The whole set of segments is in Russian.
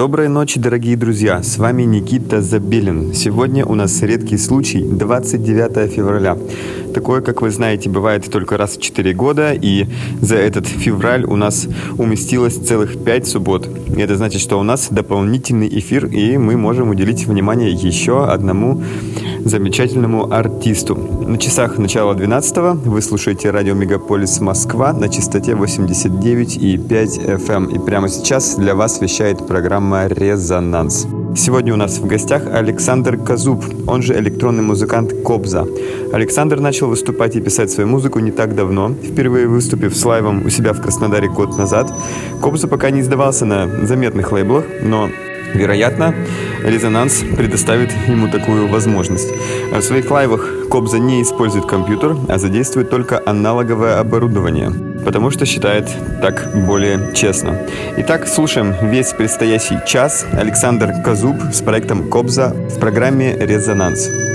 Доброй ночи, дорогие друзья! С вами Никита Забелин. Сегодня у нас редкий случай, 29 февраля. Такое, как вы знаете, бывает только раз в 4 года, и за этот февраль у нас уместилось целых 5 суббот. Это значит, что у нас дополнительный эфир, и мы можем уделить внимание еще одному замечательному артисту. На часах начала 12 вы слушаете радио Мегаполис Москва на частоте 89,5 FM. Эм. И прямо сейчас для вас вещает программа «Резонанс». Сегодня у нас в гостях Александр Казуб, он же электронный музыкант Кобза. Александр начал выступать и писать свою музыку не так давно, впервые выступив с лайвом у себя в Краснодаре год назад. Кобза пока не издавался на заметных лейблах, но Вероятно, резонанс предоставит ему такую возможность. В своих лайвах Кобза не использует компьютер, а задействует только аналоговое оборудование, потому что считает так более честно. Итак, слушаем весь предстоящий час Александр Казуб с проектом Кобза в программе «Резонанс».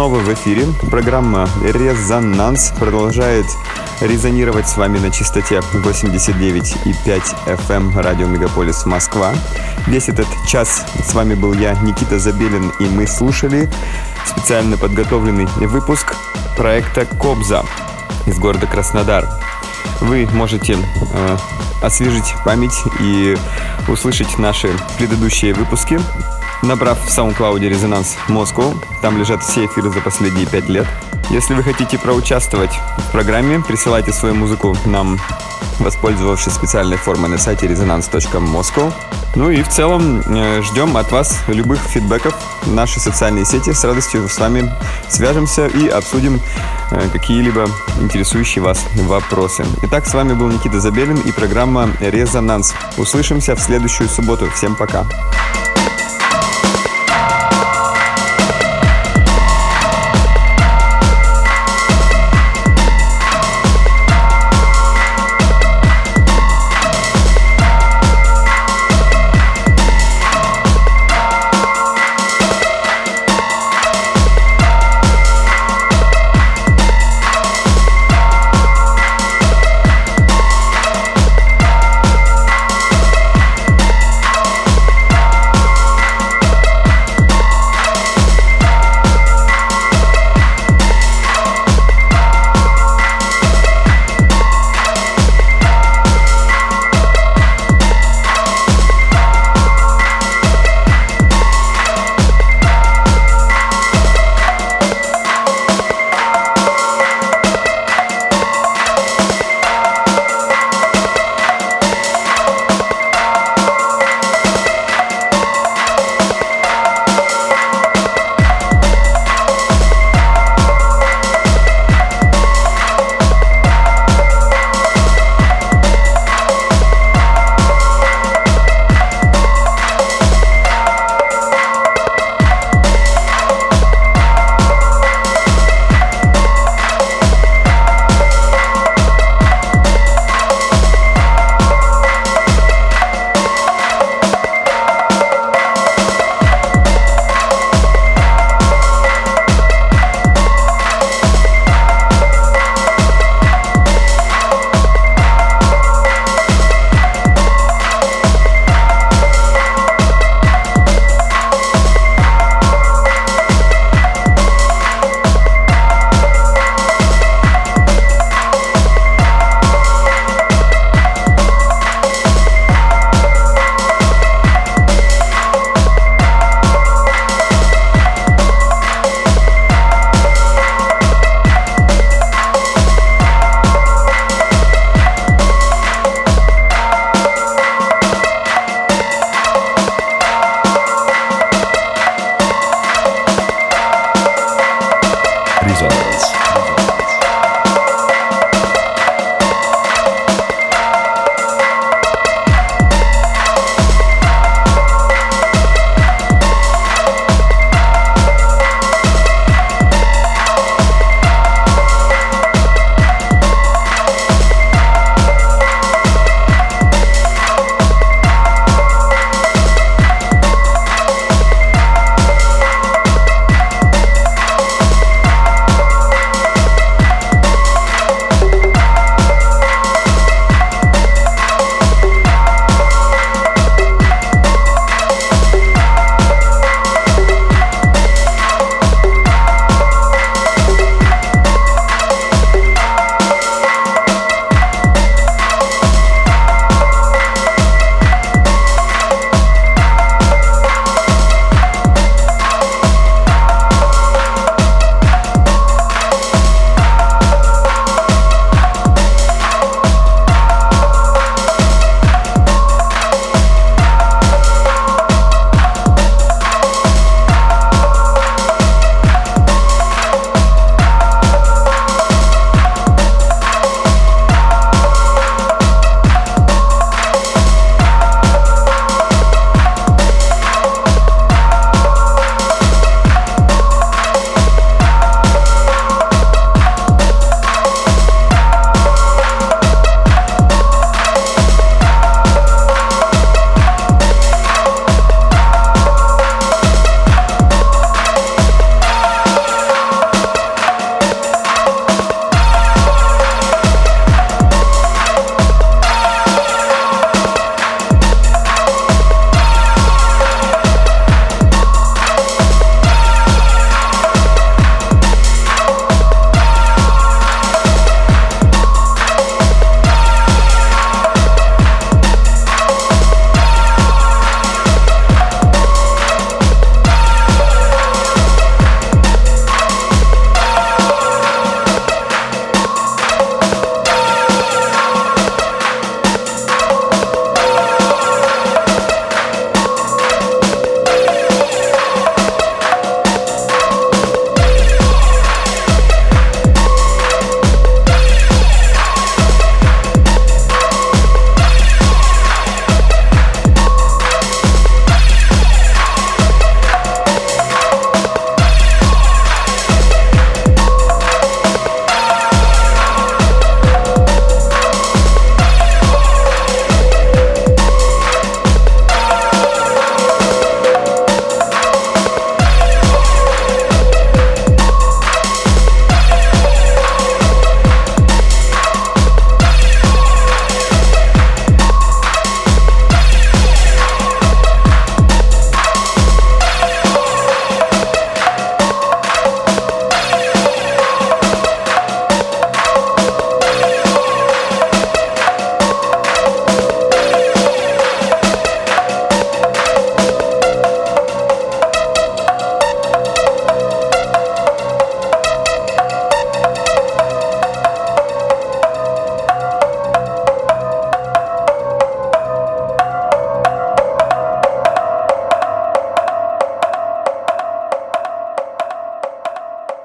Снова в эфире. Программа «Резонанс» продолжает резонировать с вами на частоте 89,5 FM эм радио Мегаполис Москва. Весь этот час с вами был я, Никита Забелин, и мы слушали специально подготовленный выпуск проекта «Кобза» из города Краснодар. Вы можете э, освежить память и услышать наши предыдущие выпуски, набрав в SoundCloud «Резонанс Москву». Там лежат все эфиры за последние пять лет. Если вы хотите проучаствовать в программе, присылайте свою музыку нам, воспользовавшись специальной формой на сайте resonance.moscow. Ну и в целом э, ждем от вас любых фидбэков в наши социальные сети. С радостью с вами свяжемся и обсудим э, какие-либо интересующие вас вопросы. Итак, с вами был Никита Забелин и программа «Резонанс». Услышимся в следующую субботу. Всем пока. Пока.